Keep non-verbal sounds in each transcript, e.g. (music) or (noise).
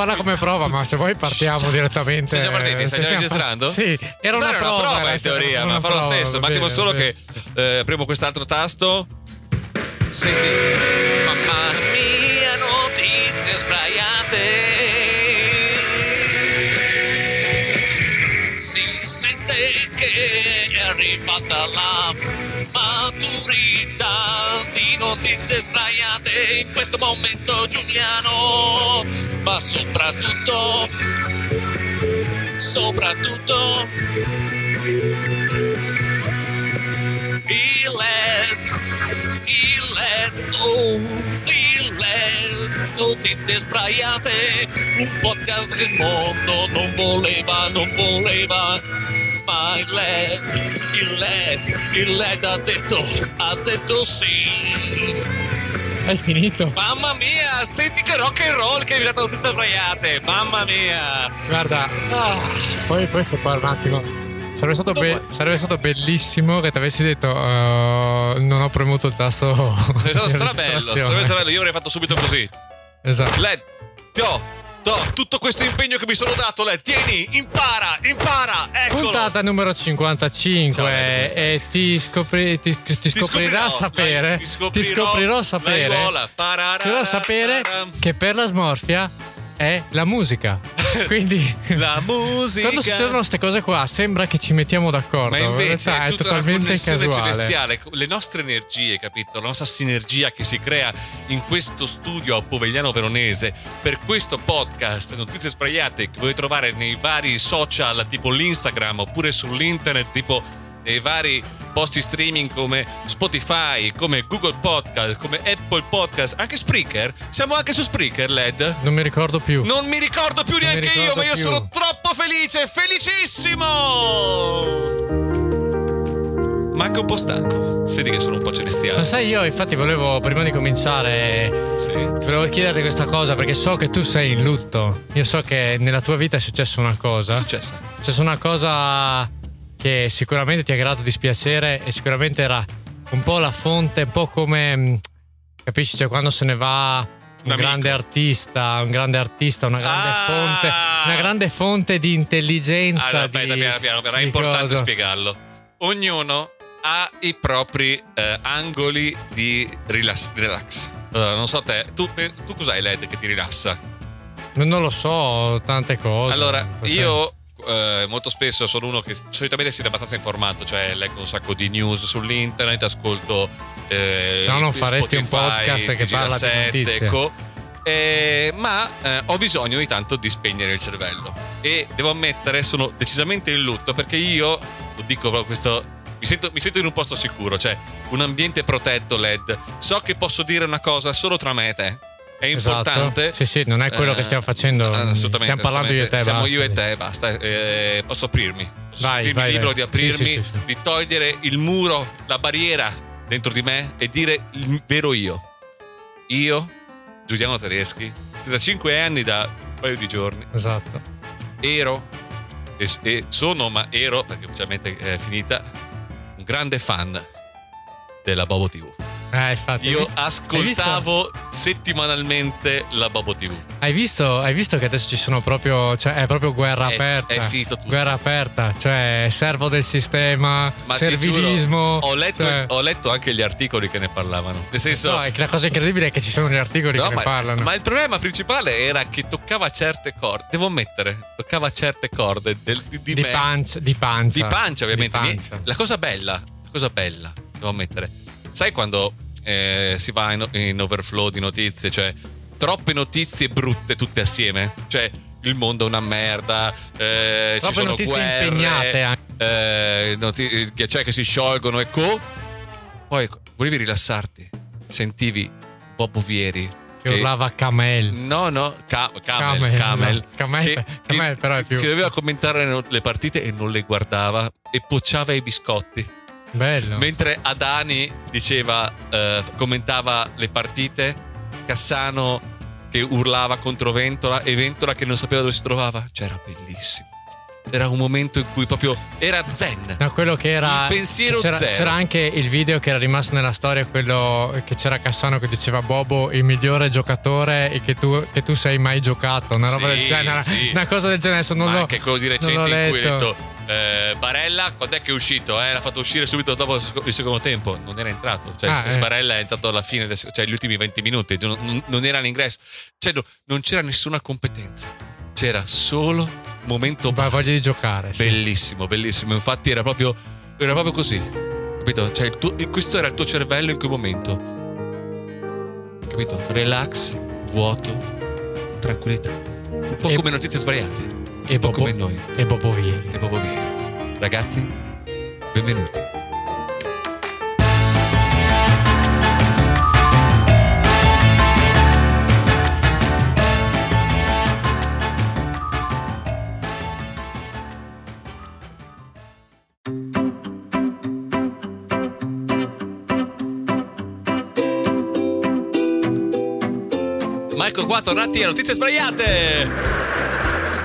farla come prova, ma se vuoi partiamo direttamente. Sei già partiti? Stai già registrando? Sì, era una, prova, una prova in teoria, ma fa lo stesso. Un attimo solo che eh, apriamo quest'altro tasto. Senti. Mamma mia, notizie sbraiate. Si sente che è arrivata la notizie sbraiate in questo momento Giuliano, ma soprattutto, soprattutto il LED, il LED, oh, il LED, notizie sbraiate, un podcast il mondo non voleva, non voleva, ma il LED, il LED, il LED ha detto, ha detto sì. Hai finito? Mamma mia, senti che rock and roll che hai dato notizie sbraiate, mamma mia. Guarda, poi, poi se poi un attimo. Sarebbe stato, be- sarebbe stato, bellissimo che ti avessi detto uh, non ho premuto il tasto. Sarebbe stato (laughs) strabello, sarebbe stato bello, io avrei fatto subito così. Esatto. Led, to, to, tutto questo impegno che mi sono dato, Led, tieni, impara, impara, eccolo. Puntata numero 55 Ciao, e ti, scopri, ti, ti, ti scoprirà sapere, dai, ti scoprirò, ti scoprirò sapere, ti scoprirò sapere che per la smorfia è la musica. (laughs) Quindi la musica. quando succedono queste cose qua sembra che ci mettiamo d'accordo ma invece cioè, è, è tutta totalmente casuale. celestiale. Le nostre energie capito? La nostra sinergia che si crea in questo studio a Povegliano Veronese. Per questo podcast notizie sbagliate che potete trovare nei vari social tipo l'Instagram oppure sull'internet tipo nei vari posti streaming come Spotify, come Google Podcast, come Apple Podcast, anche Spreaker. Siamo anche su Spreaker, LED. non mi ricordo più Non mi ricordo più neanche io, ricordo ma io più. sono troppo felice, felicissimo! Ma anche un po' stanco. Senti che sono un po' ma celestiale. sai io infatti volevo prima di cominciare Sì. volevo chiederti questa cosa perché so che tu sei in lutto io so che nella tua vita è successa una cosa è successo? è successa una cosa che sicuramente ti ha creato dispiacere e sicuramente era un po' la fonte, un po' come mm, capisci, cioè quando se ne va un, amico. grande artista, un grande artista, una grande Ah! fonte, una grande fonte di intelligenza. Allora, aspetta, di- piano piano, però è importante cosa. spiegarlo. Ognuno ha i propri eh, angoli di relax. relax. Allora, non so te, tu, tu cos'hai LED che ti rilassa? Non, lo so, tante cose. Allora, Cioè, io eh, molto spesso sono uno che solitamente si è abbastanza informato, cioè leggo un sacco di news sull'internet, ascolto. Eh, Se no non faresti un podcast che parla di TG7, notizie. ecco. Eh, ma eh, ho bisogno ogni tanto di spegnere il cervello e devo ammettere sono decisamente in lutto perché io lo dico proprio questo mi sento, mi sento in un posto sicuro cioè un ambiente protetto LED so che posso dire una cosa solo tra me e te è importante Esatto. Sì, sì, non è quello che stiamo facendo. assolutamente Stiamo parlando io e te. siamo basta. io e te basta Eh, posso aprirmi posso Vai, sentirmi vai, libero vai. di aprirmi sì, sì. di togliere il muro la barriera dentro di me e dire il vero io io Giuliano Tedeschi 35 anni da un paio di giorni Esatto. ero e, e sono ma ero perché ufficialmente è finita un grande fan della Bobo TV Eh, infatti. io ascoltavo settimanalmente la Bobo TV Hai visto, hai visto che adesso ci sono proprio, cioè è proprio guerra È- aperta. è finito tutto. Guerra aperta, cioè servo del sistema, Ma servilismo. giuro, ho, letto, cioè- ho letto anche gli articoli che ne parlavano. Nel senso, No, la cosa incredibile è che ci sono gli articoli No, che ma, ne parlano. ma il problema principale era che toccava certe corde. Devo ammettere, toccava certe corde del- di, di di, pancia, di pancia. Di pancia, ovviamente. Di pancia. La cosa bella, la cosa bella, devo ammettere. Sai quando eh, si va in, in overflow di notizie, cioè troppe notizie brutte tutte assieme? Cioè, il mondo è una merda, eh, ci sono notizie guerre, impegnate eh, noti- ghiacciai che si sciolgono e co. Poi volevi rilassarti, sentivi Bob Vieri Che urlava Camel. No, no, Ca- Camel, Camel, Camel. esatto. Camel- Camel però è più- Che doveva commentare le partite e non le guardava e pocciava i biscotti. Bello. Mentre Adani diceva, eh, commentava le partite, Cassano che urlava contro Ventola e Ventola che non sapeva dove si trovava. Cioè, era bellissimo. era un momento in cui proprio era zen. No, quello che era. Il pensiero c'era, zero. c'era anche il video che era rimasto nella storia, quello che c'era Cassano che diceva Bobo, il migliore giocatore e che tu, che tu sei mai giocato. Una roba Sì, del genere. sì. Una cosa del genere. Adesso non Ma l'ho, anche quello di recente in cui hai detto eh, Barella quando è che è uscito? Eh? L'ha fatto uscire subito dopo il secondo tempo non era entrato cioè Ah, eh. Barella è entrato alla fine cioè gli ultimi 20 minuti non, non- era all'ingresso cioè no- non c'era nessuna competenza c'era solo momento Ma voglia di giocare. sì. bellissimo bellissimo infatti era proprio era proprio così capito? Cioè, tuo- questo era il tuo cervello in quel momento capito? relax vuoto tranquillità un po' E- come notizie svariate E un po' Bobo, come noi e Bobo Vieri. e proprio via. Ragazzi, benvenuti. Tornati a notizie sbagliate!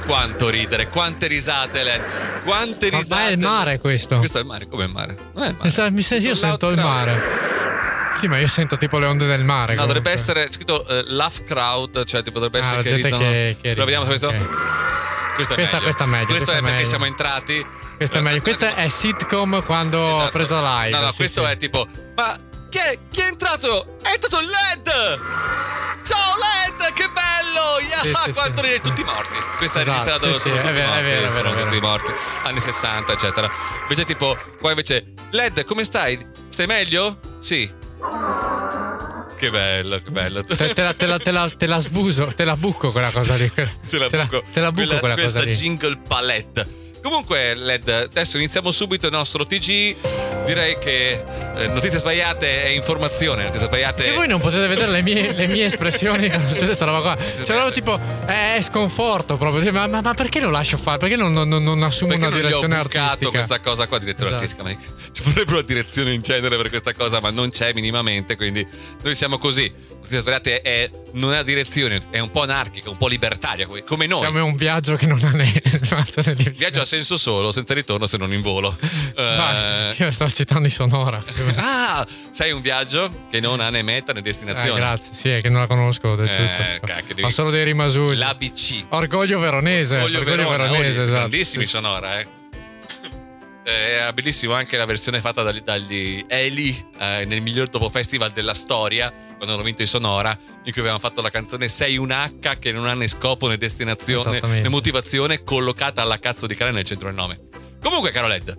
Quanto ridere, quante risate, Len. Quante Ma risate. è il mare questo. Questo è il mare, come il mare? Non è il mare. Mi sa- mi sa- io sento il mare. Sì, ma io sento tipo le onde del mare. No, dovrebbe comunque. essere scritto eh, laugh crowd, cioè tipo dovrebbe Ah, essere che ridono. che- che vediamo ride, subito. ok. Questo è Questa- meglio. questa è meglio, Questo questa è è perché meglio. siamo entrati. Questo è meglio. Questo è sitcom quando ho Esatto. preso live. No, no, sì, questo sì. è tipo. Ma chi è, chi è entrato? È entrato il LED! Ciao LED, che bello! Yeah, Sì, quanto sì. ride tutti morti. Questa Esatto, è registrata sì, sono sì, tutti è vero, è morti, vero, sono vero, tutti vero. morti. Anni 60, eccetera. Invece tipo, qua invece LED, come stai? Stai meglio? Sì. Che bello, che bello. Te, te la, te, la, te, la, te la sbuso, te la buco quella cosa lì. (laughs) Te la buco, te la buco quella- quella questa cosa lì. jingle palette. Comunque, Led, adesso iniziamo subito il nostro TG. Direi che eh, notizie sbagliate è informazione. Notizie sbagliate. E voi non potete vedere le mie, le mie espressioni quando succede questa roba qua. Cioè, proprio tipo, è sconforto proprio. Ma, ma- ma perché lo lascio fare? Perché non, non- non assumo Perché una non ho direzione bucato artistica? questa cosa qua, direzione Esatto. artistica. Ci vorrebbe una direzione in genere per questa cosa, ma non c'è minimamente. Quindi noi siamo così. Notizie sbagliate è, non ha direzione, è un po' anarchica, un po' libertaria, come- come noi. Siamo un viaggio che non ha né (laughs) di Viaggio a senso solo, senza ritorno se non in volo. (laughs) Eh, io sto citando i sonora. (laughs) Ah, sai un viaggio che non ha né meta né Eh, destinazione. grazie, sì, è che non la conosco del Eh, tutto. cacchio, devi- Ho solo dei rimasugli. L'ABC. Orgoglio veronese. Orgoglio Verona, veronese, oh, esatto. Grandissimi sonora, eh. Eh, Era bellissimo anche la versione fatta dagli, dagli Eli eh, nel miglior dopo festival della storia, quando hanno vinto i Sonora, in cui avevano fatto la canzone Sei un H che non ha né scopo né destinazione né motivazione, collocata alla cazzo di cane nel centro del nome. Comunque, caro Led,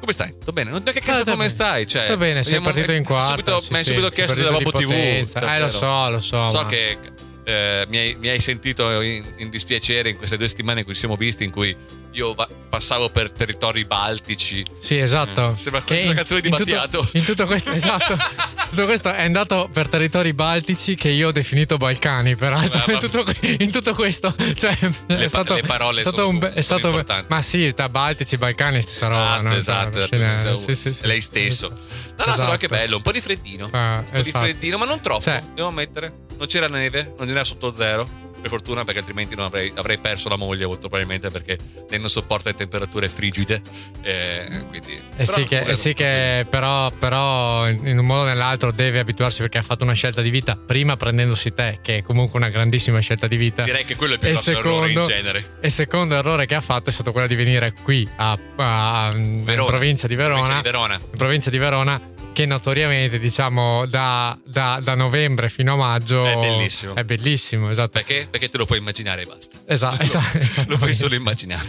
come stai? Tutto bene? Non che cazzo Ah, come stai? Cioè, Sta bene, sei partito in quarta. Subito, sì, mi hai sì, subito sei chiesto della Bobo di TV. potenza. Eh, lo so, lo so. So ma- che eh, mi, hai, mi hai sentito in, in dispiacere in queste due settimane in cui ci siamo visti, in cui io va- passavo per territori baltici. Sì, esatto. Eh, sembra Che una canzone di in tutto- Battiato. in tutto questo, esatto. (laughs) Tutto questo è andato per territori baltici che io ho definito Balcani, peraltro. Ah, in, tutto, in tutto questo, cioè, Le è stato, le parole è stato sono- un è sono stato- importanti. Ma sì, tra Baltici, Balcani, stessa roba. Esatto, no? esatto, Cioè, esatto, sì, esatto, sì, sì. lei stesso. No, no, Esatto. sembra anche bello, un po' di freddino. Ah, un po' di freddino, ma non troppo, Cioè- devo ammettere. Non c'era neve, non era sotto zero. Per fortuna, perché altrimenti non avrei, avrei perso la moglie, molto probabilmente, perché lei non sopporta le temperature frigide. Eh, quindi, Eh sì, che, eh sì che però, però in un modo o nell'altro deve abituarsi perché ha fatto una scelta di vita, prima prendendosi te, che è comunque una grandissima scelta di vita. Direi che quello è il più grosso errore in genere. E il secondo errore che ha fatto è stato quello di venire qui a, a- in Verona. provincia di Verona, Provincia di Verona. in provincia di Verona, che notoriamente diciamo da, da- da novembre fino a maggio È bellissimo. È bellissimo, esatto. Perché? Perché te lo puoi immaginare e basta. Esatto, esatto, (laughs) Lo puoi solo immaginare.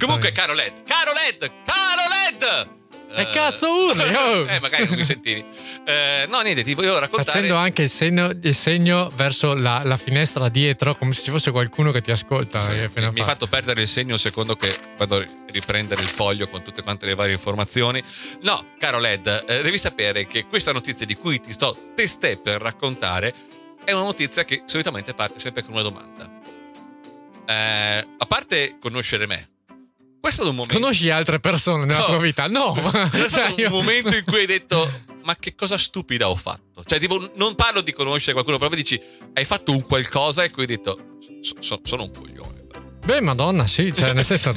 Comunque, caro Led, caro Led, caro Led! E Eh, cazzo urli, oh! eh, magari non mi sentivi. Eh, no, niente, ti volevo raccontare. Facendo anche il segno, il segno verso la, la finestra dietro, come se ci fosse qualcuno che ti ascolta. Sì, mi hai fatto. fatto perdere il segno un secondo che vado a riprendere il foglio con tutte quante le varie informazioni. No, caro Led, eh, devi sapere che questa notizia di cui ti sto testé per raccontare è una notizia che solitamente parte sempre con una domanda. Eh, a parte conoscere me, questo è stato un momento. Conosci altre persone nella No. tua vita? No, (laughs) È Cioè, stato un io- momento in cui hai detto: Ma che cosa stupida ho fatto? Cioè, tipo, non parlo di conoscere qualcuno, proprio dici: Hai fatto un qualcosa e qui hai detto: "So- so- Sono un coglione. Beh, madonna, sì, cioè, nel senso. (laughs)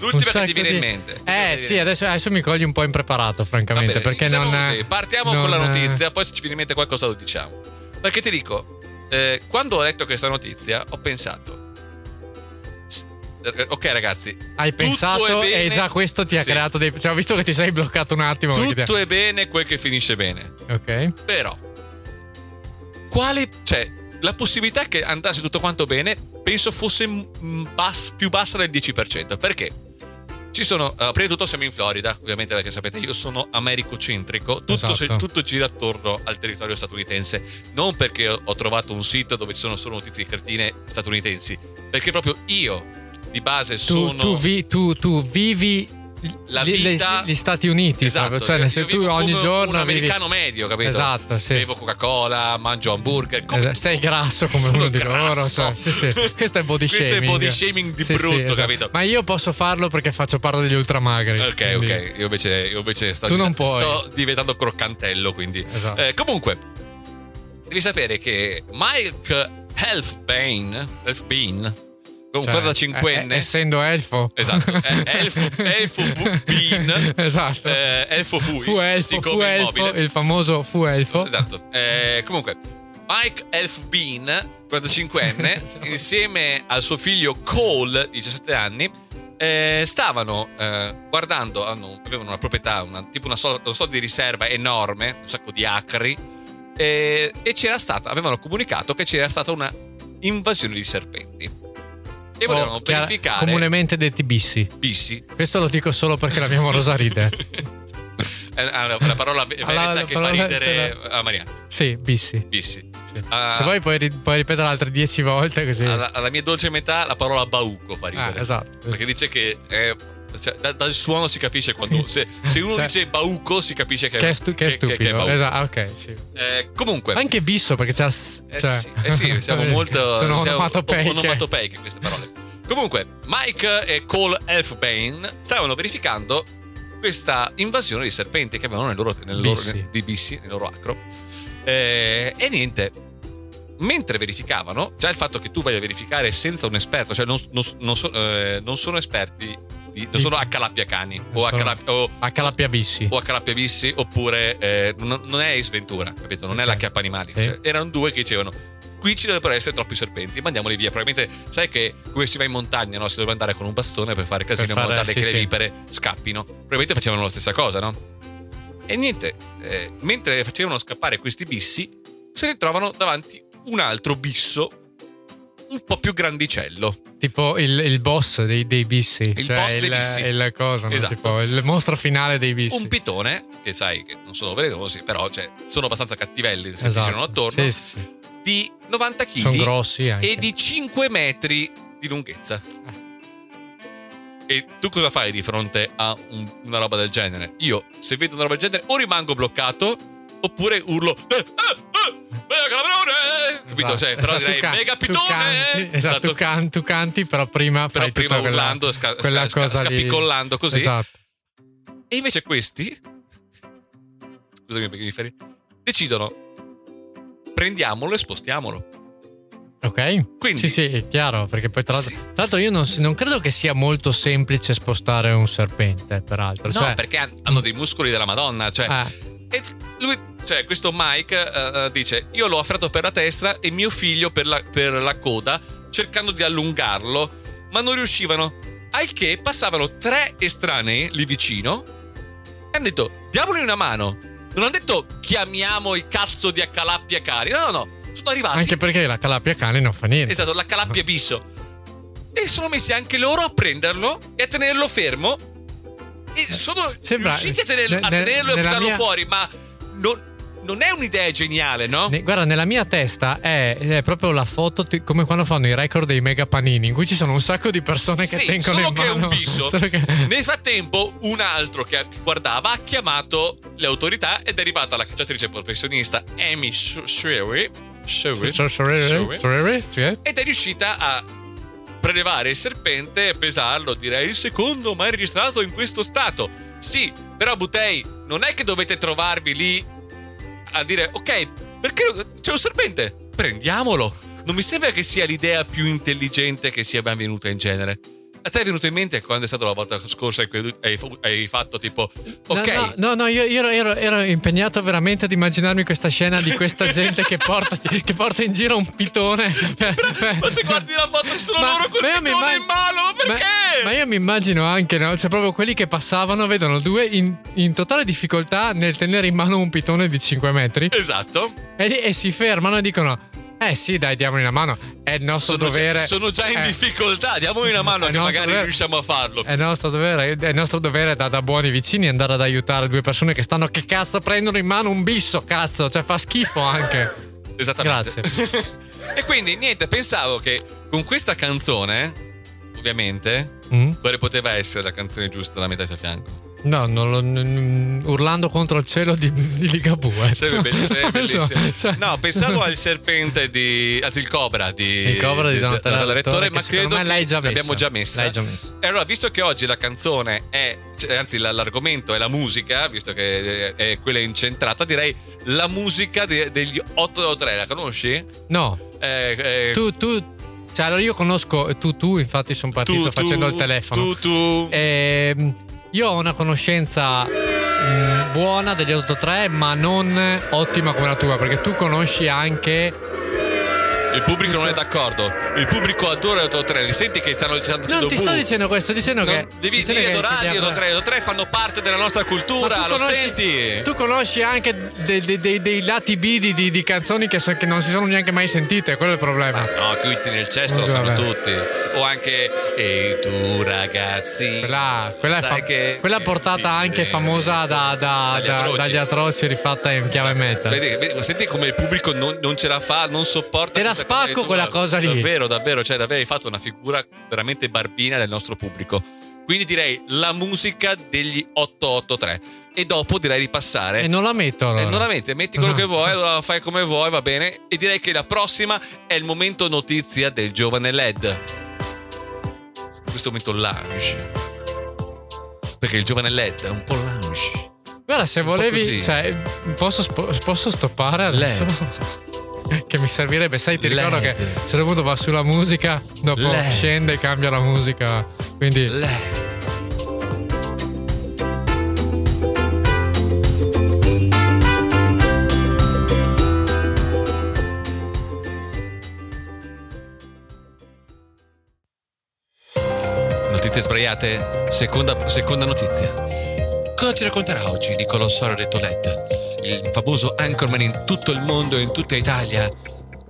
L'ultima che ti viene di... in mente. Eh sì, adesso, adesso, mi cogli un po' impreparato, francamente. Bene, perché non. Così. Partiamo non... con la notizia, poi se ci viene in mente qualcosa lo diciamo. Perché ti dico, eh, quando ho letto questa notizia, ho pensato. Eh, ok, ragazzi. Hai pensato bene, e già questo ti ha sì. creato dei. Cioè, ho visto che ti sei bloccato un attimo. Tutto è bene quel che finisce bene. Ok. Però, quale. Cioè, la possibilità che andasse tutto quanto bene penso fosse bass, più bassa del 10%. Perché? Ci sono, uh, prima di tutto siamo in Florida, ovviamente perché sapete io sono americocentrico, tutto, esatto. se, tutto, gira attorno al territorio statunitense, non perché ho trovato un sito dove ci sono solo notizie cretine statunitensi, perché proprio io di base sono... Tu, vi, tu, tu vivi la vita gli Stati Uniti esatto, cioè se tu ogni giorno un americano vivi... medio capito esatto sì. bevo Coca-Cola mangio hamburger come... esatto. sei grasso come uno di loro cioè, sì, sì. (laughs) questo è body questo shaming questo è body shaming di brutto esatto. capito ma io posso farlo perché faccio parte degli ultramagri ok quindi... ok io invece, io invece sto, tu non puoi. sto diventando croccantello quindi esatto. eh, comunque devi sapere che Mike Healthbane Healthbane Comunque cioè, da cinquenne. Eh, essendo elfo. Esatto, eh, (laughs) elfo, elfo Bean. esatto. Eh, elfo Fui. Fu elfo, fu elfo il famoso fu elfo. Esatto. Eh, comunque, Mike Elf Bean, 45enne, (laughs) insieme al suo figlio Cole, 17 anni, eh, stavano eh, guardando, hanno, avevano una proprietà, una, tipo una sorta, sorta, di riserva enorme, un sacco di acri, eh, e c'era stata, avevano comunicato che c'era stata una invasione di serpenti e volevano oh, verificare. Comunemente detti bissi. Bissi. Questo lo dico solo perché la mia morosa ride. (laughs) è una parola veneta che fa ridere a Mariana. Sì, bissi. Bissi. Sì. Uh, Se vuoi puoi, puoi, ripetere altre dieci volte così. Alla, alla, mia dolce metà la parola bauco fa ridere. Ah, esatto. Perché dice che è, cioè, da, dal suono si capisce quando. Se, se uno cioè, dice bauco, si capisce che, che è, stu- che è stupido. Che, che è esatto, ok, sì. Eh, comunque. Anche bisso, perché c'è. Eh, sì, eh sì, siamo (laughs) molto. Sono onomatopeiche. onomatopeiche queste parole. Comunque, Mike e Cole Elfbane stavano verificando questa invasione di serpenti che avevano nel loro, nel loro, nel, di bissi, nel loro acro. Eh, e niente, mentre verificavano, già il fatto che tu vai a verificare senza un esperto, cioè non, non, non, so, eh, non sono esperti, non sono H-Cani o, H-Bissi o H-Bissi oppure eh, non, non, è Ace Ventura, capito? Non okay. è l'H animali. Sì. Cioè, erano due che dicevano qui ci dovrebbero essere troppi serpenti, mandiamoli via. Probabilmente sai che come si va in montagna, no? Si dovrebbe andare con un bastone per fare casino in modo sì, che sì. le vipere scappino. Probabilmente facevano la stessa cosa, no? E niente, eh, mentre facevano scappare questi bissi, se ne trovano davanti un altro bisso un po' più grandicello. Tipo il, il boss dei, dei, bissi. Il cioè boss il, dei bissi. Il cosa, no? esatto. tipo, il mostro finale dei bissi. Un pitone, che sai che non sono velenosi, però cioè, sono abbastanza cattivelli se esatto. girano attorno. Sì, sì, sì di 90 kg Sono grossi anche. e di 5 metri di lunghezza. Eh. E tu cosa fai di fronte a un, una roba del genere? Io, se vedo una roba del genere, o rimango bloccato, oppure urlo. Eh, eh, mega calabrone! Capito? Esatto, cioè, però esatto, direi can- mega pitone! Tu canti, esatto, tu, can- tu canti, però prima però fai prima urlando, quella, sca- quella sca- cosa scapicollando così. Esatto. E invece questi, scusami perché mi fai, decidono prendiamolo e spostiamolo. Ok. Quindi, sì, sì, è chiaro, perché poi tra l'altro, sì. tra l'altro io non, non, credo che sia molto semplice spostare un serpente, peraltro. No, cioè, perché hanno dei muscoli della Madonna, cioè... Ah. E lui, cioè, questo Mike uh, dice, io l'ho afferrato per la testa e mio figlio per la, per la coda, cercando di allungarlo, ma non riuscivano. Al che passavano tre estranei lì vicino e hanno detto, diamogli una mano. Non hanno detto chiamiamo il cazzo di Accalappia Cari. No, no, no. Sono arrivati. Anche perché la Calapia Cani non fa niente. Esatto, la Calappia Bisso. E sono messi anche loro a prenderlo e a tenerlo fermo. E sono Sembra, riusciti a tenerlo, ne, a tenerlo e a buttarlo mia... fuori, ma non, non è un'idea geniale, no? Guarda, nella mia testa è, è proprio la foto t- come quando fanno i record dei mega panini, in cui ci sono un sacco di persone che sì, tengono mano. Solo che è un bisso. Che... Nel frattempo, un altro che guardava ha chiamato le autorità ed è arrivata la cacciatrice professionista Amy Sherry. Ed è riuscita a prelevare il serpente e pesarlo. Direi il secondo mai registrato in questo stato. Sì, però Butei, non è che dovete trovarvi lì a dire ok, perché c'è un serpente? Prendiamolo. Non mi sembra che sia l'idea più intelligente che sia ben venuta in genere. A te è venuto in mente quando è stata la volta scorsa che hai, hai fatto tipo, ok. No, no, no io, io ero, ero, impegnato veramente ad immaginarmi questa scena di questa gente che, porta, che porta in giro un pitone. ma se guardi la foto sono ma, loro col pitone immag- in mano, ma perché? Ma, ma, io mi immagino anche, no? Cioè proprio quelli che passavano, vedono due in, in, totale difficoltà nel tenere in mano un pitone di 5 metri. Esatto. E, e si fermano e dicono eh sì, dai, diamogli una mano. È il nostro sono dovere. Già, sono già in eh, difficoltà, diamogli una mano che magari dovere, riusciamo a farlo. È il nostro dovere, è il nostro dovere da, da, buoni vicini andare ad aiutare due persone che stanno che cazzo prendono in mano un bisso, cazzo, cioè fa schifo anche. Esattamente. Grazie. (laughs) e quindi niente, pensavo che con questa canzone, ovviamente, mm? quale poteva essere la canzone giusta da mettersi a fianco? No, non lo, n- urlando contro il cielo di, di Ligabue. Sarebbe, bellissimo. Cioè... No, pensavo al serpente di. anzi, il cobra di. Il cobra di, di Donatello Rettore, ma credo che l'hai già l'abbiamo già messa. L'hai già messa. E allora, visto che oggi la canzone è. Cioè, anzi, l'argomento è la musica, visto che è quella incentrata, direi la musica de- degli 883. La conosci? No. Eh, eh... Tu, tu cioè, allora io conosco tu, tu, infatti sono partito tu, facendo tu, il telefono. Tu, tu. Ehm, io ho una conoscenza mm, buona degli 83, ma non ottima come la tua, perché tu conosci anche il pubblico non è d'accordo. Il pubblico adora gli 83. Li senti che stanno dicendo Non ti sto dicendo questo, sto dicendo che. Devi, devi adorare gli 83. Gli 83 fanno parte della nostra cultura, lo conosci, senti? Tu conosci anche dei, dei, dei, dei lati B di, di, di canzoni che, so, che, non si sono neanche mai sentite, quello è il problema. Ma no, Quitti nel cesso lo sanno tutti. O anche Ehi tu ragazzi. Quella, quella, è fa- che, quella portata anche famosa da, da, dagli, da, atroci. dagli, atroci. rifatta in chiave metal. Vedi, vedi, senti come il pubblico non, non ce la fa, non sopporta. Era spacco quella cosa lì. Davvero, davvero, cioè davvero hai fatto una figura veramente barbina del nostro pubblico. Quindi direi la musica degli 883. E dopo direi di passare. E non la metto allora. E non la metti, metti quello che vuoi, allora fai come vuoi, va bene. E direi che la prossima è il momento notizia del giovane LED. In questo momento lounge. Perché il giovane LED è un po' lounge. Guarda, se volevi, cioè, posso, posso stoppare adesso? LED. Che mi servirebbe. Sai, ti ricordo LED. che se dovuto va sulla musica, dopo LED. scende e cambia la musica. Quindi. LED. Notizie sbagliate, seconda, seconda notizia. Cosa ci racconterà oggi Nicolò Soro detto LED? Il famoso anchorman in tutto il mondo e in tutta Italia,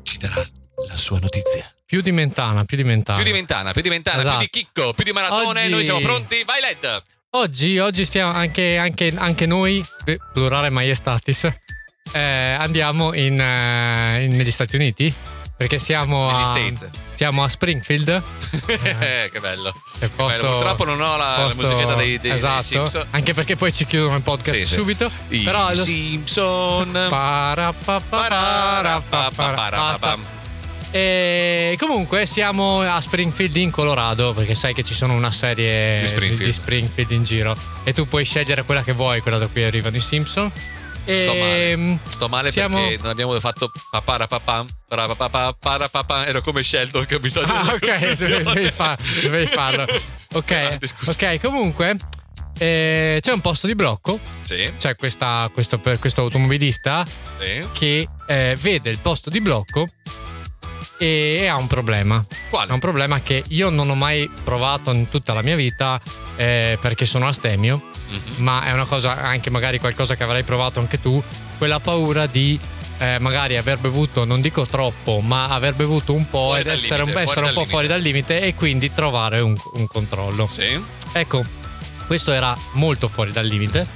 ci darà la sua notizia. Più di Mentana, più di Mentana. Più di Mentana, più di Mentana, esatto. più di Chicco, più di Maratone. Oggi... Noi siamo pronti, vai Led! Oggi, oggi stiamo anche, anche, anche noi, plurale maiestatis, eh, andiamo in, in, negli Stati Uniti perché siamo a, siamo a Springfield. (laughs) eh, che bello. Che bello. Purtroppo non ho la, posto, la musichetta dei, dei, esatto, dei Simpson. Anche perché poi ci chiudono il podcast sì, subito. I Però Simpson. Basta. E comunque siamo a Springfield in Colorado perché sai che ci sono una serie di Springfield, di Springfield in giro e tu puoi scegliere quella che vuoi, quella da cui arrivano i Simpson. Sto male. Ehm, Sto male siamo... perché non abbiamo fatto papara papam, para papam, ero come Sheldon che ho bisogno ah, di ok, dovevi, far, dovevi farlo. Ok, Avanti, ok, comunque eh, c'è un posto di blocco. Sì. C'è questa, questo, questo automobilista sì. che eh, vede il posto di blocco e ha un problema. Quale? Ha un problema che io non ho mai provato in tutta la mia vita eh, perché sono astemio, mm-hmm. ma è una cosa, anche magari qualcosa che avrai provato anche tu, quella paura di eh, magari aver bevuto, non dico troppo, ma aver bevuto un po' fuori ed essere, limite, un, essere un po' limite. fuori dal limite e quindi trovare un, un controllo. Sì. Ecco, questo era molto fuori dal limite.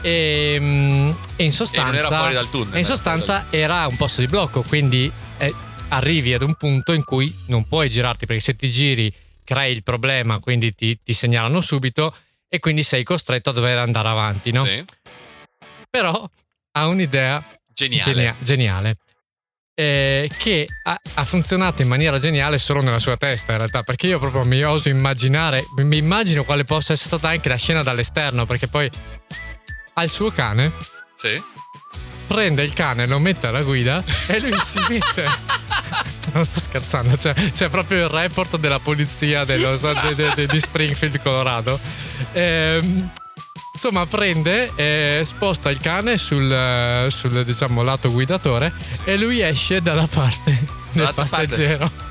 E, ehm, e in sostanza, e non era fuori dal tunnel. in sostanza era un posto di blocco, quindi eh, arrivi ad un punto in cui non puoi girarti perché se ti giri crei il problema, quindi ti, ti segnalano subito e quindi sei costretto a dover andare avanti, no? Sì. Però ha un'idea geniale. Genia- geniale. Eh, che ha, ha, funzionato in maniera geniale solo nella sua testa in realtà perché io proprio mi oso immaginare mi immagino quale possa essere stata anche la scena dall'esterno perché poi ha il suo cane sì prende il cane lo mette alla guida e lui si mette (laughs) non (laughs) sto scherzando, cioè, c'è proprio il report della polizia dello, de, de, di Springfield, Colorado. Ehm, insomma prende e sposta il cane sul, sul diciamo, lato guidatore e lui esce dalla parte del passeggero parte.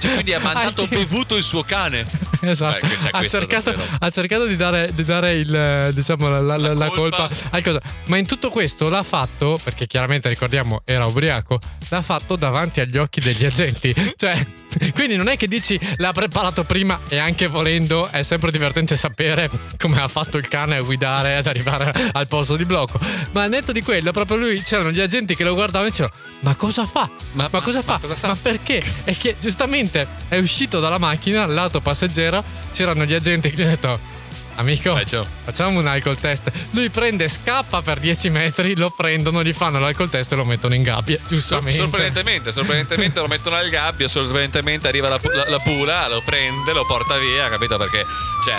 Cioè, quindi ha (laughs) mandato Anche... bevuto il suo cane (laughs) esatto. Eh, ha, cercato, ha, cercato, di dare, di dare il, diciamo, la, la, la, colpa, cosa ma in tutto questo l'ha fatto perché chiaramente ricordiamo era ubriaco l'ha fatto davanti agli occhi degli agenti. (laughs) Cioè quindi non è che dici l'ha preparato prima e anche volendo è sempre divertente sapere come ha fatto il cane a guidare ad arrivare al posto di blocco. Ma al netto di quello proprio lui c'erano gli agenti che lo guardavano e dicevano ma cosa fa? Ma, ma cosa fa? Ma, cosa ma perché? E che giustamente è uscito dalla macchina lato passeggero c'erano gli agenti che gli hanno detto Amico, Beh, facciamo un alcol test. Lui prende, scappa per 10 metri, lo prendono, gli fanno l'alcol test e lo mettono in gabbia. Giustamente. Sor- sorprendentemente, sorprendentemente lo mettono in gabbia, sorprendentemente arriva la, la, la, pula, lo prende, lo porta via, capito? Perché, cioè.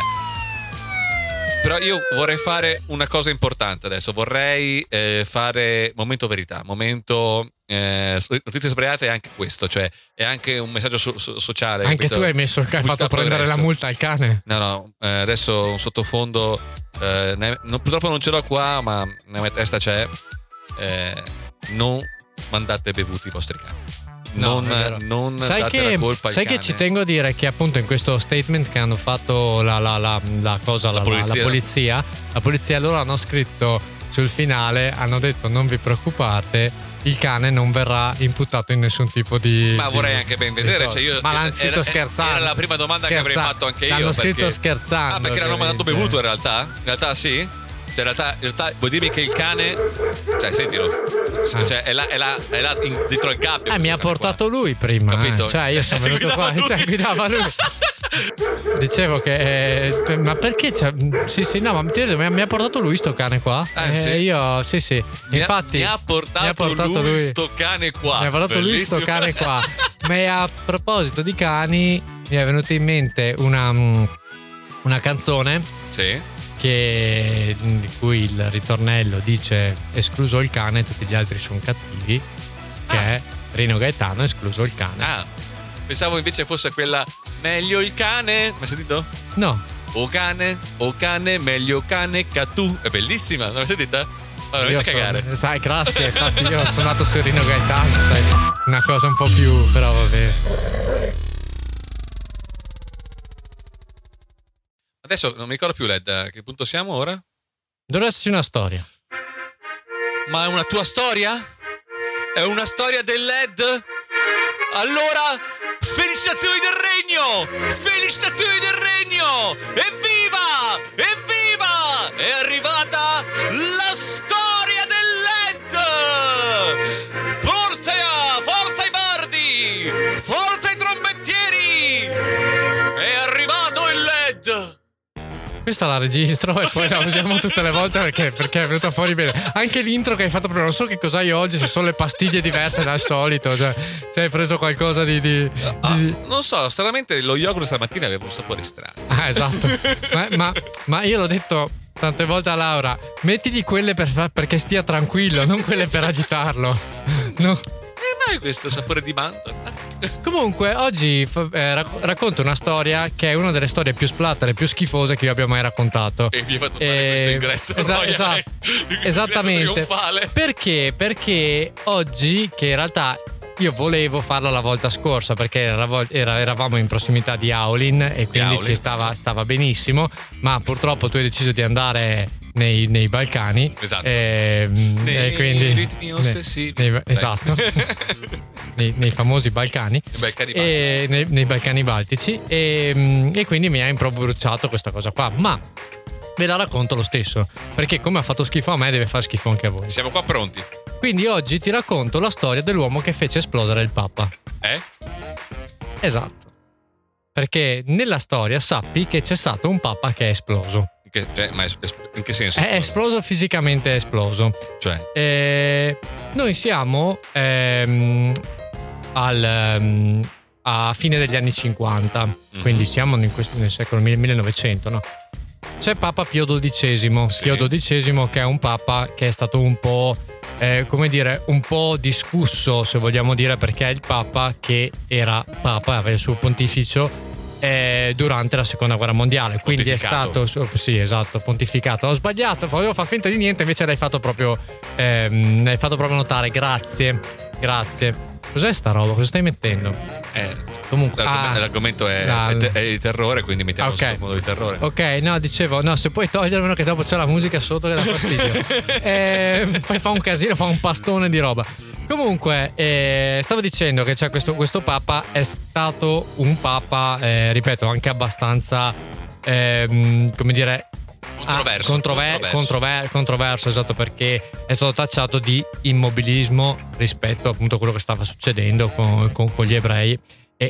Però io vorrei fare una cosa importante adesso. Vorrei eh, fare momento verità, momento eh, notizie sbagliate è anche questo, cioè è anche un messaggio so- so- sociale. Anche capito? tu hai messo il cane, fatto prendere la multa al cane. No, no, eh, adesso un sottofondo, eh, ne, no, purtroppo non ce l'ho qua, ma nella mia testa c'è. Eh, non mandate bevuti i vostri cani. Non, no, non sai date che, la colpa sai che ci tengo a dire che appunto in questo statement che hanno fatto la, la, la, la cosa, la, polizia. la polizia, la polizia loro hanno scritto sul finale, hanno detto non vi preoccupate il cane non verrà imputato in nessun tipo di. Ma vorrei anche ben vedere. Cioè io, ma l'hanno scritto era, scherzando. Era la prima domanda scherzando. che avrei fatto anche io. L'hanno perché... scritto scherzando. Ah, perché l'hanno mandato bevuto in realtà? In realtà sì? Cioè, in realtà, in realtà vuoi dirmi che il cane. Cioè, sentilo. Ah. Cioè, è là, è là, è là in, dietro al gabbio. Eh, mi ha portato qua. lui prima. Capito? Eh. Cioè, io sono venuto (laughs) qua. (laughs) Cioè, guidava lui. Dicevo che. Eh, ma perché? Sì, sì, no, ma mi, mi ha portato lui sto cane qua. Ah, eh, sì? Io, sì, sì. Mi Infatti. Mi ha portato, mi ha portato lui, lui sto cane qua. Mi ha portato Bellissimo. lui sto cane qua. (laughs) ma a proposito di cani, mi è venuta in mente una, mm, una canzone. Sì. Che, di cui il ritornello dice escluso il cane, tutti gli altri sono cattivi. Che ah. è Rino Gaetano, escluso il cane. Ah, pensavo invece fosse quella Meglio il cane. Hai sentito? No. O cane, o cane, meglio cane tu. È bellissima, non l'hai sentita? Allora, io cagare. Sono, sai, grazie. (laughs) Infatti, io sono nato su Rino Gaetano, sai, una cosa un po' più. però vabbè. Adesso non mi ricordo più, Led. A che punto siamo ora? Dovrebbe esserci una storia. Ma è una tua storia? È una storia del LED? Allora, felicitazioni del regno! Felicitazioni del regno! Evviva! Evviva! È arrivata Questa la registro e poi la usiamo tutte le volte perché, perché, è venuta fuori bene. Anche l'intro che hai fatto prima, non so che cos'hai oggi, se sono le pastiglie diverse dal solito. Cioè, hai preso qualcosa di. di, ah, di... Non so, stranamente lo yogurt stamattina aveva un sapore strano. Ah, esatto. ma, ma, ma, io l'ho detto tante volte a Laura: mettigli quelle per, perché stia tranquillo, non quelle per agitarlo. No. E mai questo sapore di mandorla? (laughs) Comunque, oggi eh, racconto una storia che è una delle storie più splatter e più schifose che io abbia mai raccontato. E mi hai fatto fare questo ingresso. Esa- esatto, (laughs) esattamente. Perché? Perché oggi, che in realtà io volevo farla la volta scorsa perché era, era, eravamo in prossimità di Aulin e quindi ci stava, stava, benissimo, ma purtroppo tu hai deciso di andare nei, nei Balcani. Esatto. E, ehm, nei e quindi, ritmi ossessivi. Nei, esatto. (laughs) nei, nei, famosi Balcani. Balcani e, nei, nei, Balcani Baltici. E, mm, e quindi mi ha bruciato questa cosa qua. Ma ve la racconto lo stesso. Perché come ha fatto schifo a me, deve fare schifo anche a voi. Siamo qua pronti. Quindi oggi ti racconto la storia dell'uomo che fece esplodere il Papa. Eh? Esatto. Perché nella storia sappi che c'è stato un Papa che è esploso. Che, cioè, ma in che senso? È esploso fisicamente, è esploso. Cioè? Eh, noi siamo ehm, al, um, a fine degli anni 50, mm-hmm. quindi siamo in questo, nel secolo 1900, no? c'è Papa Pio XII, Sì. Pio XII che è un papa che è stato un po', eh, come dire, un po' discusso, se vogliamo dire, perché è il papa che era papa, aveva il suo pontificio eh, durante la seconda guerra mondiale. Quindi è stato, sì, esatto, pontificato. Ho sbagliato, volevo far finta di niente, invece l'hai fatto proprio, ehm, l'hai fatto proprio notare. Grazie, grazie. Cos'è sta roba? Cosa stai mettendo? Eh, Comunque, l'argom- ah, l'argomento è, la- è te- è di terrore, quindi mettiamo Ok. sottofondo di terrore. Ok, no, dicevo, no, se puoi togliermelo che dopo c'è la musica sotto che dà fastidio. (laughs) eh, poi fa un casino, fa un pastone di roba. Comunque, eh, stavo dicendo che c'è questo, questo papa è stato un papa, eh, ripeto, anche abbastanza, ehm, come dire... Controverso, ah, controver- controverso. controver- controverso, esatto, perché è stato tacciato di immobilismo rispetto appunto a quello che stava succedendo con, con- con gli ebrei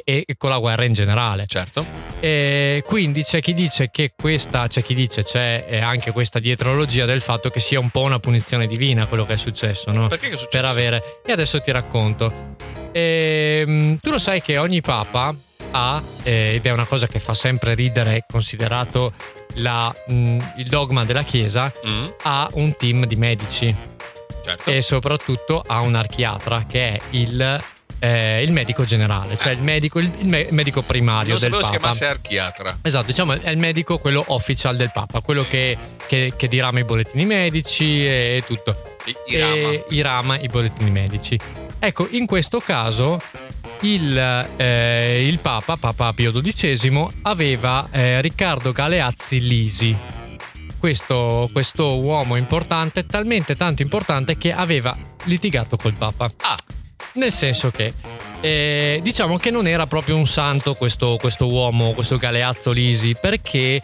e- e con la guerra in generale. Certo. E quindi c'è chi dice che questa, c'è chi dice c'è eh, anche questa dietrologia del fatto che sia un po' una punizione divina quello che è successo, no? Perché che è successo? Per avere. E adesso ti racconto. Ehm, tu lo sai che ogni papa ha, eh, ed è una cosa che fa sempre ridere, considerato la, mh, il dogma della Chiesa, Mm, ha un team di medici certo. e soprattutto ha un archiatra che è il, eh, il medico generale, cioè il medico, il, il me- medico primario non del sapevo si Papa. chiamasse archiatra. Esatto, diciamo è il medico quello official del Papa, quello che, che- che dirama i bollettini medici e tutto. I- Irama. E irama i bollettini medici. Ecco, in questo caso il, eh, il Papa, Papa Pio XII, aveva eh, Riccardo Galeazzi Lisi. Questo, questo uomo importante, talmente tanto importante che aveva litigato col Papa. Ah, Nel senso che eh, diciamo che non era proprio un santo questo, questo uomo, questo Galeazzo Lisi, perché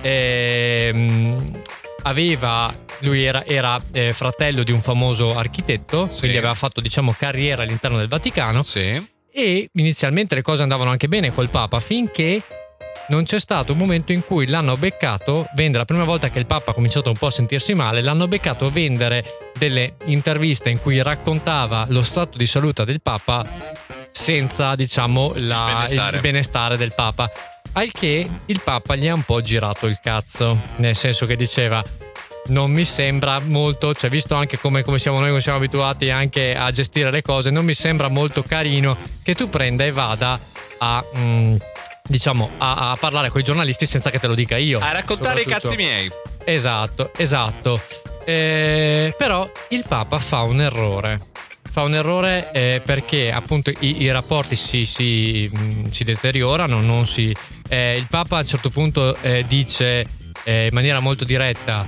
ehm, aveva, lui era, era, eh, fratello di un famoso architetto, Sì. quindi aveva fatto diciamo carriera all'interno del Vaticano sì. e inizialmente le cose andavano anche bene col Papa finché non c'è stato un momento in cui l'hanno beccato vendere, la prima volta che il Papa ha cominciato un po' a sentirsi male, l'hanno beccato a vendere delle interviste in cui raccontava lo stato di salute del Papa senza, diciamo, la- benestare. il benestare del Papa. Al che il Papa gli ha un po' girato il cazzo, nel senso che diceva non mi sembra molto, cioè visto anche come, come siamo noi, come siamo abituati anche a gestire le cose, non mi sembra molto carino che tu prenda e vada a... mm, Diciamo a, a parlare con i giornalisti senza che te lo dica io. A raccontare i cazzi miei. Esatto, esatto. Eh, però il Papa fa un errore. Fa un errore eh, perché appunto i, i rapporti si, si, mh, si deteriorano. Non si, eh, il Papa a un certo punto eh, dice eh, in maniera molto diretta: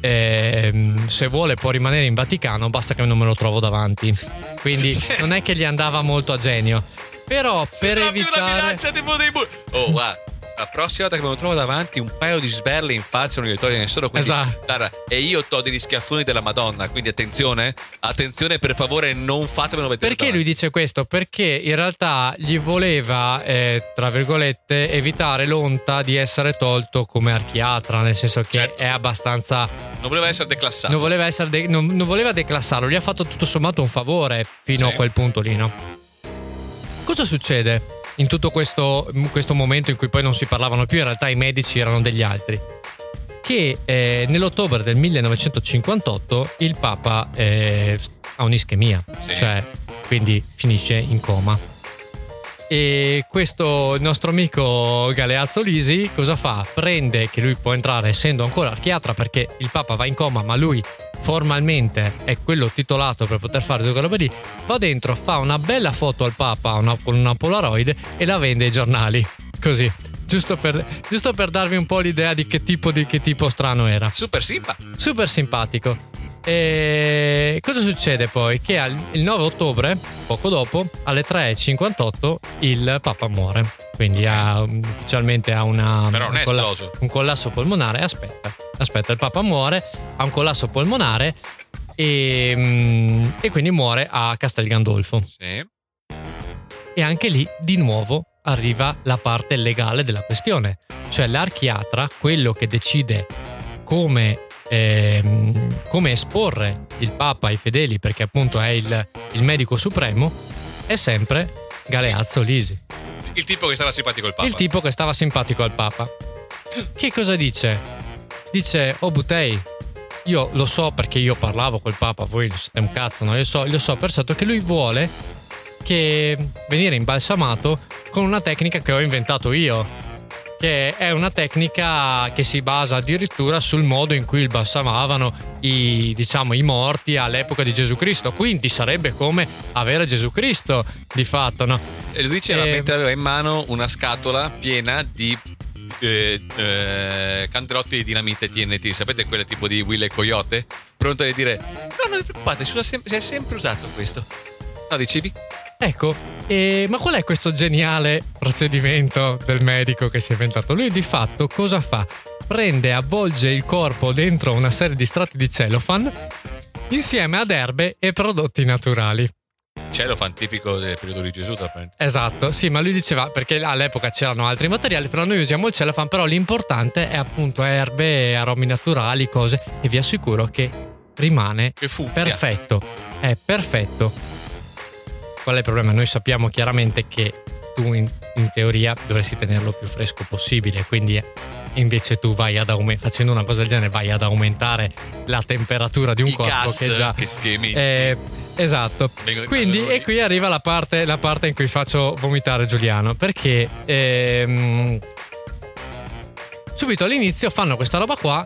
ehm, se vuole può rimanere in Vaticano, basta che non me lo trovo davanti. Quindi (laughs) non è che gli andava molto a genio. Però per Sembra più una evitare. minaccia tipo dei bu- Oh, guarda. La prossima volta che me lo trovo davanti, un paio di sberle in faccia non gli toglie nessuno. Quindi, Esatto. guarda, e io to degli schiaffoni della Madonna. Quindi attenzione, attenzione, per favore, non fatemelo vedere. Perché lui davanti. dice questo? Perché in realtà gli voleva, eh, tra virgolette, evitare l'onta di essere tolto come archiatra, nel senso che Certo. è abbastanza. Non voleva essere declassato. Non voleva, essere de- non, non voleva declassarlo, gli ha fatto tutto sommato un favore fino Sì. a quel punto lì, no? Cosa succede in tutto questo, questo momento in cui poi non si parlavano più? In realtà i medici erano degli altri. Che eh, nell'ottobre del 1958 il Papa eh, ha un'ischemia, Sì. cioè quindi finisce in coma. E questo nostro amico Galeazzo Lisi cosa fa? Prende che lui può entrare essendo ancora archiatra perché il Papa va in coma, ma lui formalmente è quello titolato per poter fare due robe lì. Va dentro, fa una bella foto al Papa una- con una Polaroid e la vende ai giornali. Così. Giusto per, giusto per darvi un po' l'idea di che tipo, di che tipo strano era Super simpa. super simpatico. E cosa succede poi? Che il 9 ottobre, poco dopo, alle 3.58, il Papa muore. Quindi ha, ufficialmente ha una, un, colla- un collasso polmonare. Aspetta, aspetta, il Papa muore, ha un collasso polmonare e, mm, e quindi muore a Castel Gandolfo. Sì. E anche lì, di nuovo, arriva la parte legale della questione. Cioè l'archiatra, quello che decide come, ehm, come esporre il Papa ai fedeli, perché appunto è il, il medico supremo, è sempre Galeazzo Lisi, Il tipo che stava simpatico il Papa. il tipo che stava simpatico al Papa. Che cosa dice? dice, oh Butei, io lo so perché io parlavo col Papa, voi lo siete un cazzo, no? Io so, lo so per certo che lui vuole che venire imbalsamato con una tecnica che ho inventato io che è una tecnica che si basa addirittura sul modo in cui balsamavano i, diciamo, i morti all'epoca di Gesù Cristo. Quindi sarebbe come avere Gesù Cristo di fatto, no? E lui diceva e... mentre aveva in mano una scatola piena di eh, eh, canderotti di dinamite TNT, sapete quelle tipo di Will e Coyote? Pronto a dire: No, non vi preoccupate, si è sempre usato questo. No, dicevi? Ecco, e, ma qual è questo geniale procedimento del medico che si è inventato? Lui di fatto cosa fa? Prende, avvolge il corpo dentro una serie di strati di cellophane insieme ad erbe e prodotti naturali. Cellophane tipico del periodo di Gesù, Esatto, sì, ma lui diceva perché all'epoca c'erano altri materiali, però noi usiamo il cellophane, però l'importante è appunto erbe, aromi naturali, cose e vi assicuro che rimane che perfetto. È perfetto Qual è il problema? Noi sappiamo chiaramente che tu in, in teoria dovresti tenerlo più fresco possibile, quindi invece tu vai ad aumentare, facendo una cosa del genere, vai ad aumentare la temperatura di un I corpo che già... Che ti eh, esatto. Quindi, e qui arriva la parte, la parte, in cui faccio vomitare Giuliano, perché ehm, subito all'inizio fanno questa roba qua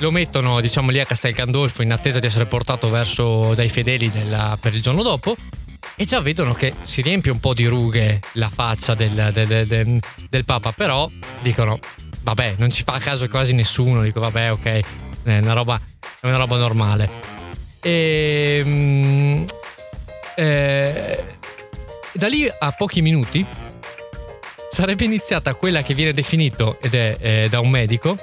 lo mettono diciamo lì a Castel Gandolfo in attesa di essere portato verso dai fedeli della, per il giorno dopo e già vedono che si riempie un po' di rughe la faccia del, del, del, del Papa, però dicono, vabbè, non ci fa caso quasi nessuno, dico, vabbè, ok, è una roba, è una roba normale. E, mm, eh, da lì a pochi minuti sarebbe iniziata quella che viene definito, ed è eh, da un medico,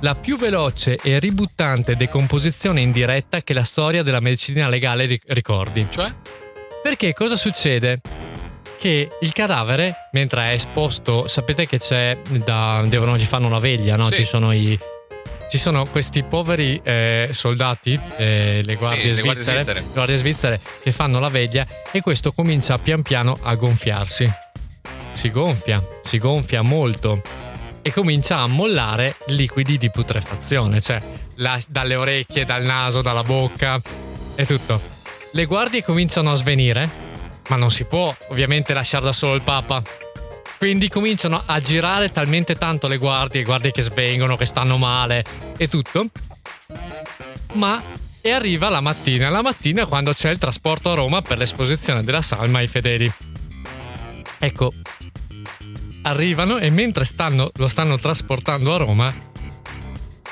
la più veloce e ributtante decomposizione in diretta che la storia della medicina legale ricordi. Cioè? Perché cosa succede? Che il cadavere, mentre è esposto, sapete che c'è da. devono gli fanno una veglia, no? Sì. Ci sono i. Ci sono questi poveri eh, soldati, eh, le, guardie sì, svizzere, le, guardie svizzere. guardie svizzere, che fanno la veglia e questo comincia pian piano a gonfiarsi. Si gonfia, si gonfia molto e comincia a mollare liquidi di putrefazione, cioè la, dalle orecchie, dal naso, dalla bocca e tutto. Le guardie cominciano a svenire, ma non si può ovviamente lasciare da solo il Papa. Quindi cominciano a girare talmente tanto le guardie, guardie che svengono, che stanno male e tutto. Ma e arriva la mattina, la mattina quando c'è il trasporto a Roma per l'esposizione della salma ai fedeli. Ecco, arrivano e mentre stanno, lo stanno trasportando a Roma,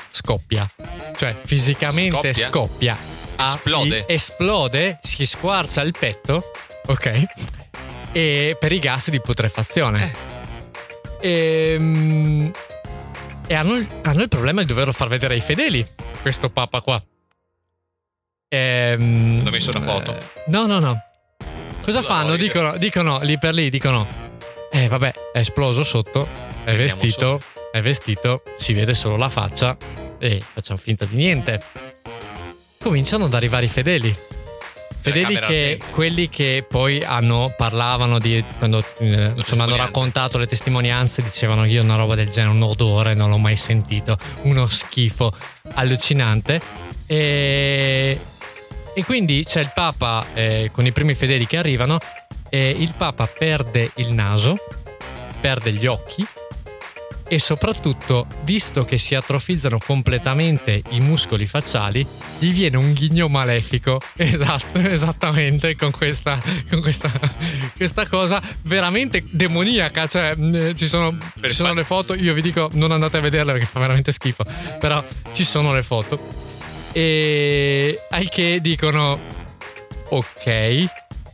scoppia. Cioè, fisicamente scoppia. scoppia esplode. esplode, si squarcia il petto, ok? E per i gas di putrefazione. Eh. E, ehm, e hanno, hanno, il problema di doverlo far vedere ai fedeli, questo papa qua. E, ehm, Hanno messo una foto? Eh, no, no, no. Cosa fanno? Dicono, dicono lì per lì, dicono, eh vabbè, è esploso sotto, è vestito, è vestito, si vede solo la faccia e facciamo finta di niente cominciano ad arrivare i fedeli. Fedeli che quelli che poi hanno, parlavano di quando eh, insomma, hanno raccontato le testimonianze, dicevano io una roba del genere, un odore, non l'ho mai sentito, uno schifo allucinante. E, e quindi c'è il Papa eh, con i primi fedeli che arrivano e il Papa perde il naso, perde gli occhi e soprattutto, visto che si atrofizzano completamente i muscoli facciali, gli viene un ghigno malefico. (laughs) Esatto, esattamente, con questa, con questa, questa cosa veramente demoniaca. Cioè, mm, ci sono, ci sono le foto, io vi dico non andate a vederle perché fa veramente schifo, però ci sono le foto. E al che dicono, ok,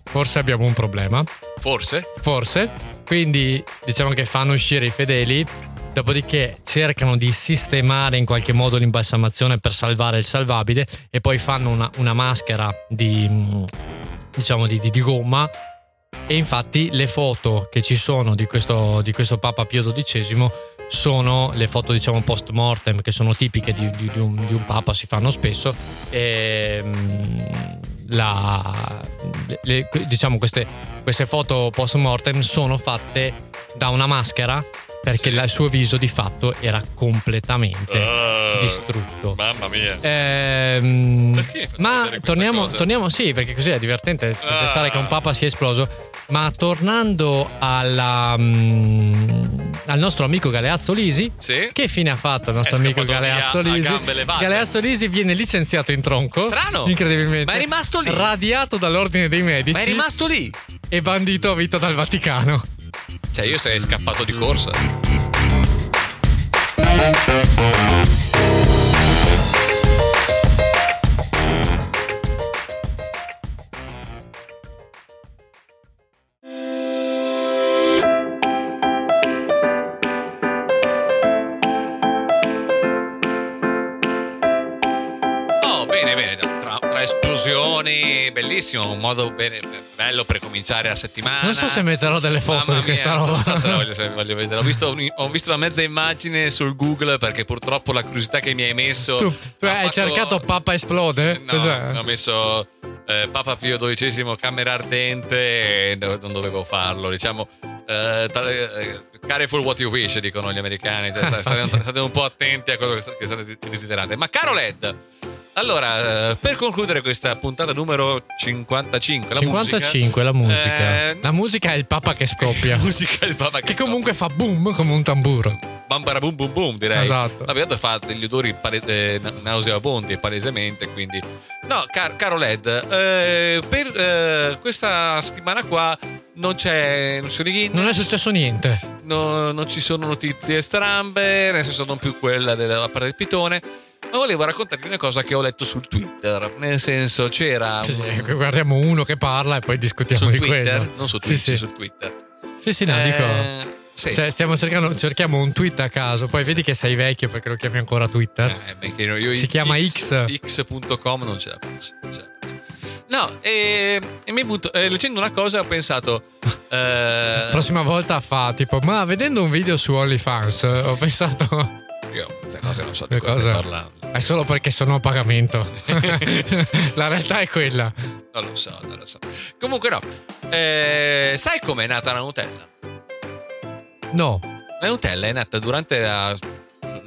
forse abbiamo un problema. Forse? Forse. Quindi diciamo che fanno uscire i fedeli dopodiché cercano di sistemare in qualche modo l'imbalsamazione per salvare il salvabile e poi fanno una, una maschera di, mm, diciamo di, di, di, gomma. E infatti le foto che ci sono di questo, di questo Papa Pio XII sono le foto diciamo post mortem che sono tipiche di, un, di un, Papa, si fanno spesso. E, mm, la, le, diciamo queste, queste foto post mortem sono fatte da una maschera perché il suo viso di fatto era completamente Ah, distrutto. Mamma mia. Ehm, ma torniamo, torniamo, sì, perché così è divertente Ah. pensare che un papa sia esploso. Ma tornando alla, mm, al nostro amico Galeazzo Lisi, Sì? che fine ha fatto il nostro È amico Galeazzo Lisi? Galeazzo Lisi viene licenziato in tronco. Strano. Incredibilmente. Ma è rimasto lì. Radiato dall'ordine dei medici. Ma è rimasto lì. E bandito a vita dal Vaticano. Cioè, io sei scappato di corsa. Bellissimo. Un modo bene- bello per cominciare la settimana. Non so se metterò delle foto Mamma di questa mia, roba. Non so se la voglio, se voglio vedere. Ho visto, ho visto una mezza immagine sul Google perché purtroppo la curiosità che mi hai messo. Tu, tu ha hai fatto- cercato Papa esplode? No, Cos'è? ho messo eh, Papa Pio XII, camera ardente e no- non dovevo farlo. Diciamo, eh, eh, careful what you wish, dicono gli americani. Cioè, sta- (laughs) state, state un po' attenti a quello che state desiderando. Ma caro Led, allora, eh, per concludere questa puntata numero 55, la 55 la musica. Eh, La musica è il Papa che scoppia. (laughs) la musica del Papa che comunque fa boom come un tamburo. bam bara boom boom boom direi Esatto. vabbè tanto fa degli odori pale- eh, na- nauseabondi palesemente quindi no car- caro Led eh, per eh, questa settimana qua non c'è non, Guinness, Non è successo niente. no- non ci sono notizie strambe nel senso non più quella della parte del pitone ma volevo raccontarvi una cosa che ho letto sul Twitter nel senso c'era Sì, un- sì, guardiamo uno che parla e poi discutiamo su di Twitter quello. non su Sì, Twitch sì. su Twitter Sì, sì, no, Eh, dico. sì. Cioè, stiamo cercando, cerchiamo un tweet a caso, poi vedi che sei vecchio perché lo chiami ancora Twitter. Eh, io Si chiama X. X.com non ce la faccio. ce la faccio. No, e, e mi butto, eh, leggendo una cosa ho pensato... (laughs) eh, Prossima volta fa tipo, ma vedendo un video su OnlyFans ho pensato, io queste cose non so di cosa stai parlando. è solo perché sono a pagamento. (laughs) La realtà è quella. Non lo so, non lo so. Comunque no. Eh, sai com'è nata la Nutella? No, La Nutella è nata durante la...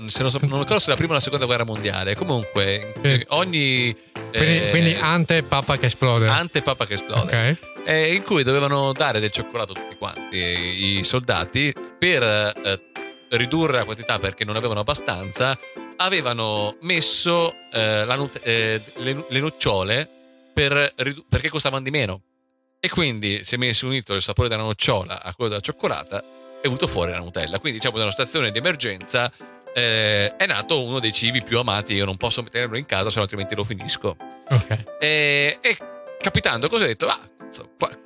Se non, so- non ricordo se la prima o la seconda guerra mondiale. Comunque, Sì. ogni... quindi, eh, quindi ante papa che esplode. ante papa che esplode. ok. eh, in cui dovevano dare del cioccolato a tutti quanti i i soldati per eh, ridurre la quantità perché non avevano abbastanza avevano messo eh, la nut- eh, le, le nocciole per ridu- perché costavano di meno. E quindi si è messo unito il sapore della nocciola a quello della cioccolata e è venuto fuori la Nutella. Quindi diciamo da una stazione di emergenza eh, è nato uno dei cibi più amati. Io non posso tenerlo in casa se no altrimenti lo finisco. Ok. e, e capitando così ho detto, ah,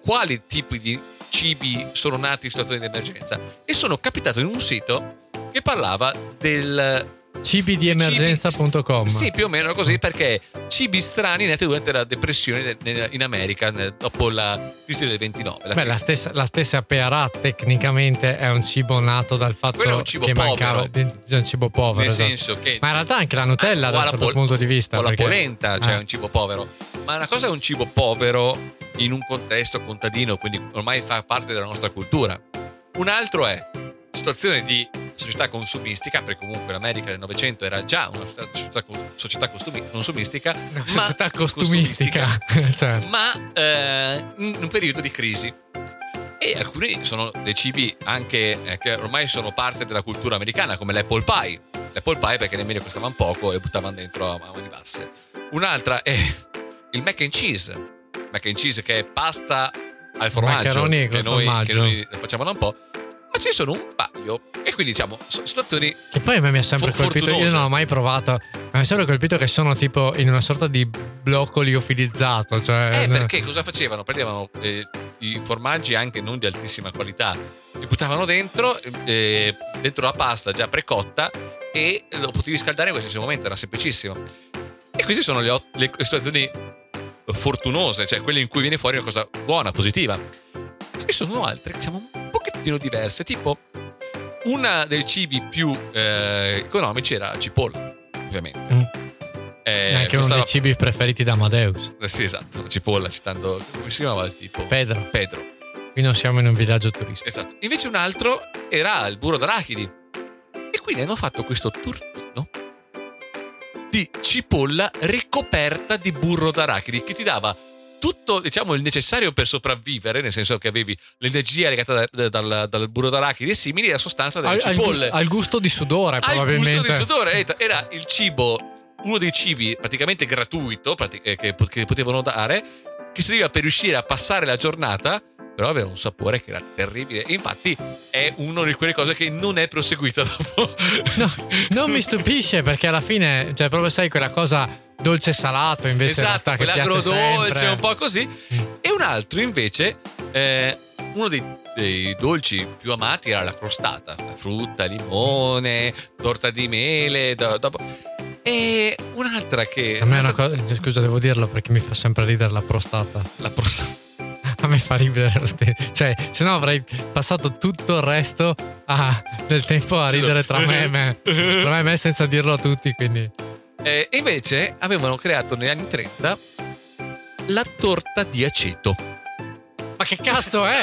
quali tipi di cibi sono nati in situazioni di emergenza? E sono capitato in un sito che parlava del... Cibidiemergenza.com. Sì, più o meno così, perché cibi strani nati durante la depressione in America dopo la crisi del 29. La Beh, la stessa, la stessa pearà tecnicamente è un cibo nato dal fatto Quello è un cibo che povero. mancava di, di un cibo povero. nel esatto. senso che Ma in realtà anche la Nutella o da un certo pol- punto di vista. o la polenta, cioè Eh. un cibo povero. Ma una cosa è un cibo povero in un contesto contadino, quindi ormai fa parte della nostra cultura. Un altro è situazione di società consumistica, perché comunque l'America del Novecento era già una società, società costumi- consumistica, Una ma- società costumistica. (laughs) certo. ma eh, in un periodo di crisi. E alcuni sono dei cibi anche eh, che ormai sono parte della cultura americana, come l'apple pie. L'apple pie perché nemmeno costavano poco e buttavano dentro a mani basse. Un'altra è il mac and cheese. Mac and cheese che è pasta al formaggio che noi, che formaggio. noi facciamo da un po'. Ma ci sono un paio e quindi diciamo situazioni Che poi a me mi ha sempre For- colpito, io fortunose. non l'ho mai provato, ma mi ha sempre colpito che sono tipo in una sorta di blocco liofilizzato. Cioè, Eh, perché cosa facevano? Prendevano eh, i formaggi anche non di altissima qualità, li buttavano dentro, eh, dentro la pasta già precotta e lo potevi scaldare in qualsiasi momento, era semplicissimo. E queste sono le, le situazioni fortunose, cioè quelle in cui viene fuori una cosa buona, positiva. Ce ne sono altre che siamo un pochettino diverse, tipo una dei cibi più eh, economici era la cipolla, ovviamente. Mm. Eh, anche uno costava- dei cibi preferiti da Amadeus. eh, Sì, esatto, la cipolla, citando come si chiamava il tipo? Pedro. Pedro. qui non siamo in un villaggio turistico. Esatto. Invece un altro era il burro d'arachidi. E quindi hanno fatto questo tortino di cipolla ricoperta di burro d'arachidi che ti dava tutto diciamo il necessario per sopravvivere, nel senso che avevi l'energia legata da, dal, dal burro d'arachidi e simili alla sostanza delle al, cipolle. Al gusto di sudore, probabilmente. Al gusto di sudore, era il cibo, uno dei cibi praticamente gratuito eh, che, che potevano dare, che serviva per riuscire a passare la giornata però aveva un sapore che era terribile. Infatti è una di quelle cose che non è proseguita dopo. (laughs) No, non mi stupisce perché alla fine, cioè proprio sai quella cosa dolce salato invece esatto, in quell'agrodolce un po' così. E un altro invece, eh, uno dei, dei, dolci più amati era la crostata, la frutta, limone, torta di mele. Do, dopo. E un'altra che... A me è una cosa, scusa devo dirlo perché mi fa sempre ridere la prostata. La prostata a me fa ridere lo stesso. Cioè, se no avrei passato tutto il resto a, del tempo a ridere tra me e me. Tra me e me senza dirlo a tutti, quindi. E eh, invece avevano creato negli anni 30 la torta di aceto. Ma che cazzo è?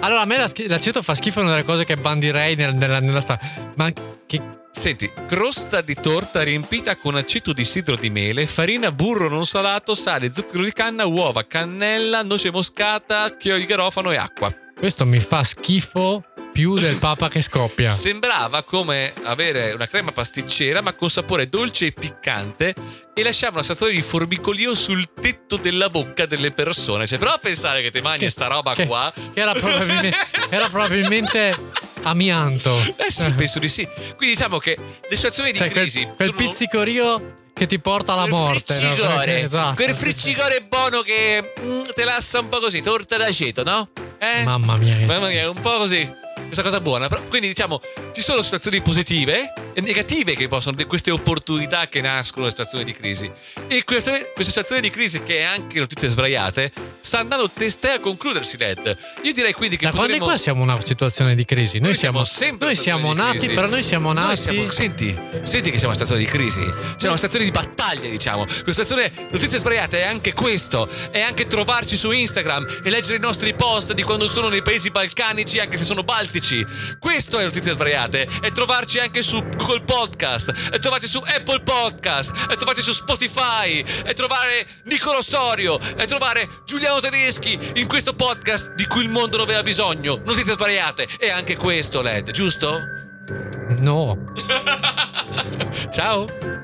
allora, a me l'aceto fa schifo, è una delle cose che bandirei nella, nella, nella sta. Ma che Senti, crosta di torta riempita con aceto di sidro di mele, farina, burro non salato, sale, zucchero di canna, uova, cannella, noce moscata, chiodi di garofano e acqua. Questo mi fa schifo più del papa che scoppia. (laughs) Sembrava come avere una crema pasticcera ma con sapore dolce e piccante e lasciava una sensazione di formicolio sul tetto della bocca delle persone. Cioè, prova a pensare che ti mangi che, sta roba che, qua. Che era probabilmente, era probabilmente (laughs) amianto. Eh sì, penso di sì. Quindi diciamo che le situazioni di cioè, crisi. Quel, quel sono... pizzicorio che ti porta alla quel morte. Friccicore, no? (laughs) esatto, quel friccicore buono che mm, te lascia un po' così, torta d'aceto, no? Eh? Mamma mia. Mamma mia, un po' così questa cosa buona. Quindi diciamo, ci sono situazioni positive negative che possono, queste opportunità che nascono da situazioni di crisi. E queste, queste situazioni di crisi, che è anche notizie sbraiate, sta andando testé a concludersi, Ned. Io direi quindi che da potremmo... quando qua siamo in una situazione di crisi? Noi, noi siamo, siamo sempre noi siamo nati, però noi siamo nati. Noi siamo, senti, senti che siamo in una situazione di crisi. C'è una situazione di battaglia, diciamo. Questa situazione notizie sbraiate è anche questo. È anche trovarci su Instagram e leggere i nostri post di quando sono nei paesi balcanici, anche se sono baltici. Questo è Notizie Sbraiate. E trovarci anche su Google Podcast. E trovarci su Apple Podcast. E trovarci su Spotify. E trovare Nicolo Sorio. E trovare Giuliano Tedeschi in questo podcast di cui il mondo non aveva bisogno. Notizie Sbraiate. E anche questo, Led, giusto? No. (laughs) Ciao.